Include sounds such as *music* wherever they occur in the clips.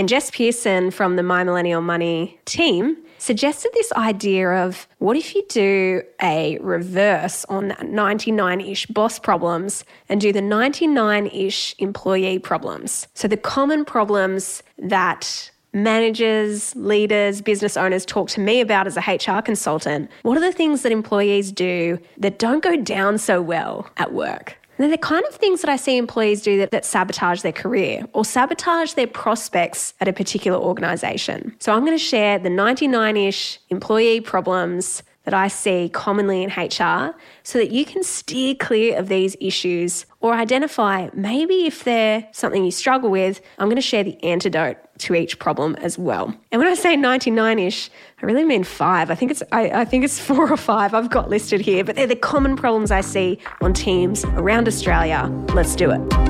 And Jess Pearson from the My Millennial Money team suggested this idea of what if you do a reverse on 99 ish boss problems and do the 99 ish employee problems? So the common problems that managers, leaders, business owners talk to me about as a HR consultant. What are the things that employees do that don't go down so well at work? They're the kind of things that I see employees do that, that sabotage their career or sabotage their prospects at a particular organisation. So I'm going to share the 99 ish employee problems that I see commonly in HR so that you can steer clear of these issues or identify maybe if they're something you struggle with, I'm going to share the antidote to each problem as well. And when I say 99-ish, I really mean five. I think it's I, I think it's *laughs* four or five I've got listed here, but they're the common problems I see on teams around Australia. Let's do it.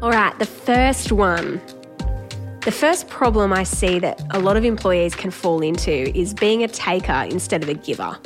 All right, the first one. The first problem I see that a lot of employees can fall into is being a taker instead of a giver.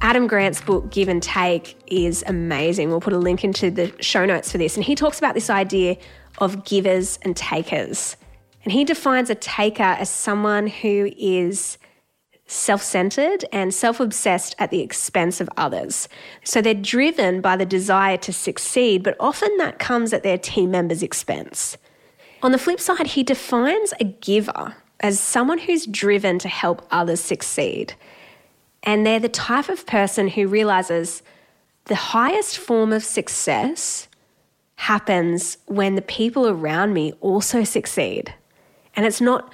Adam Grant's book, Give and Take, is amazing. We'll put a link into the show notes for this. And he talks about this idea of givers and takers. And he defines a taker as someone who is self centered and self obsessed at the expense of others. So they're driven by the desire to succeed, but often that comes at their team members' expense. On the flip side, he defines a giver as someone who's driven to help others succeed. And they're the type of person who realizes the highest form of success happens when the people around me also succeed. And it's not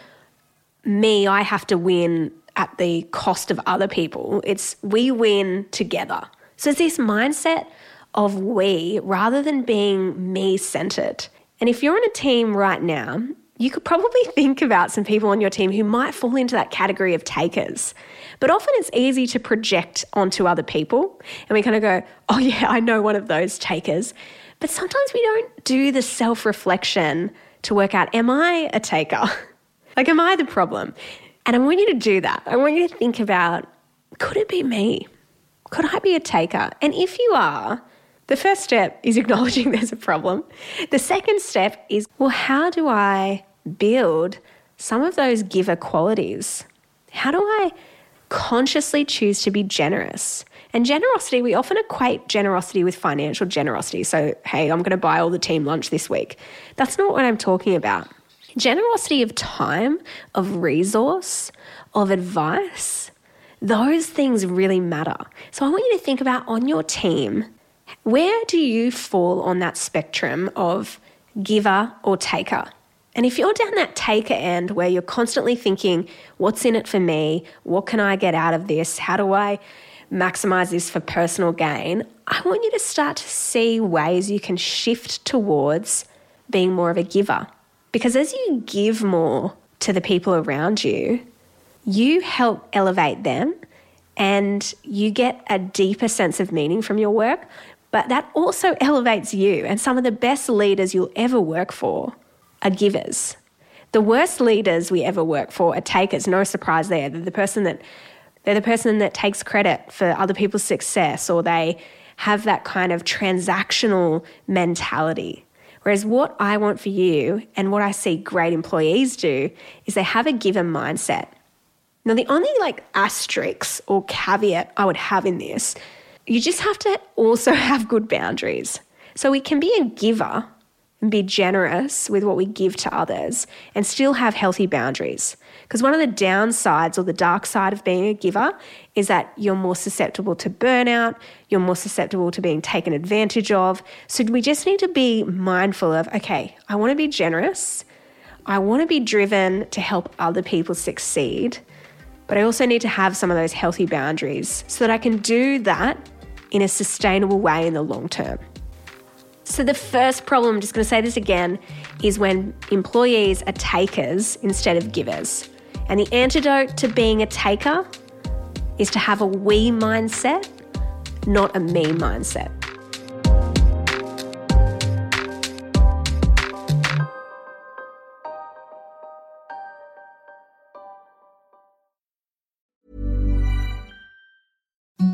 me, I have to win at the cost of other people. It's we win together. So it's this mindset of we rather than being me centered. And if you're in a team right now, you could probably *laughs* think about some people on your team who might fall into that category of takers. But often it's easy to project onto other people and we kind of go, oh, *laughs* yeah, I know one of those takers. But sometimes we don't do the self reflection to work out, am I a taker? *laughs* like, am I the problem? And I want you to do that. I want you to think about could it be me? Could I be a taker? And if you are, the first step is *laughs* acknowledging there's a problem. The second step is well, how do I build some of those giver qualities? How do I consciously choose to be generous? And generosity, we often equate generosity with financial generosity. So, hey, I'm going to buy all the team lunch this week. That's not what I'm talking about generosity of time, of resource, of advice, those things really matter. So I want you to think about on your team, where do you fall on that spectrum of giver or taker? And if you're down that taker end where you're constantly thinking, what's in it for me? What can I get out of this? How do I maximize this for personal gain? I want you to start to see ways you can shift towards being more of a giver. Because as you give more to the people around you, you help elevate them and you get a deeper sense of meaning from your work, but that also elevates you. And some of the best leaders you'll ever work for are givers. The worst leaders we ever work for are takers. No surprise there. They're the person that they're the person that takes credit for other people's success or they have that kind of transactional mentality. Whereas what I want for you and what I see great employees do is they have a given mindset. Now, the only like asterisk or caveat I would have in this, you just have to also *laughs* have good boundaries. So we can be a giver and be generous with what we give to others and still have healthy boundaries. Because one of the downsides or the dark side of being a giver is that you're more susceptible to burnout, you're more susceptible to being taken advantage of. So we just need to be mindful of okay, I want to be generous. I want to be driven to help other people succeed, but I also need to have some of those healthy boundaries so that I can do that in a sustainable way in the long term. So, the first problem, I'm just going to say this again, is when employees are takers instead of givers. And the antidote to being a taker is to have a we mindset, not a me mindset.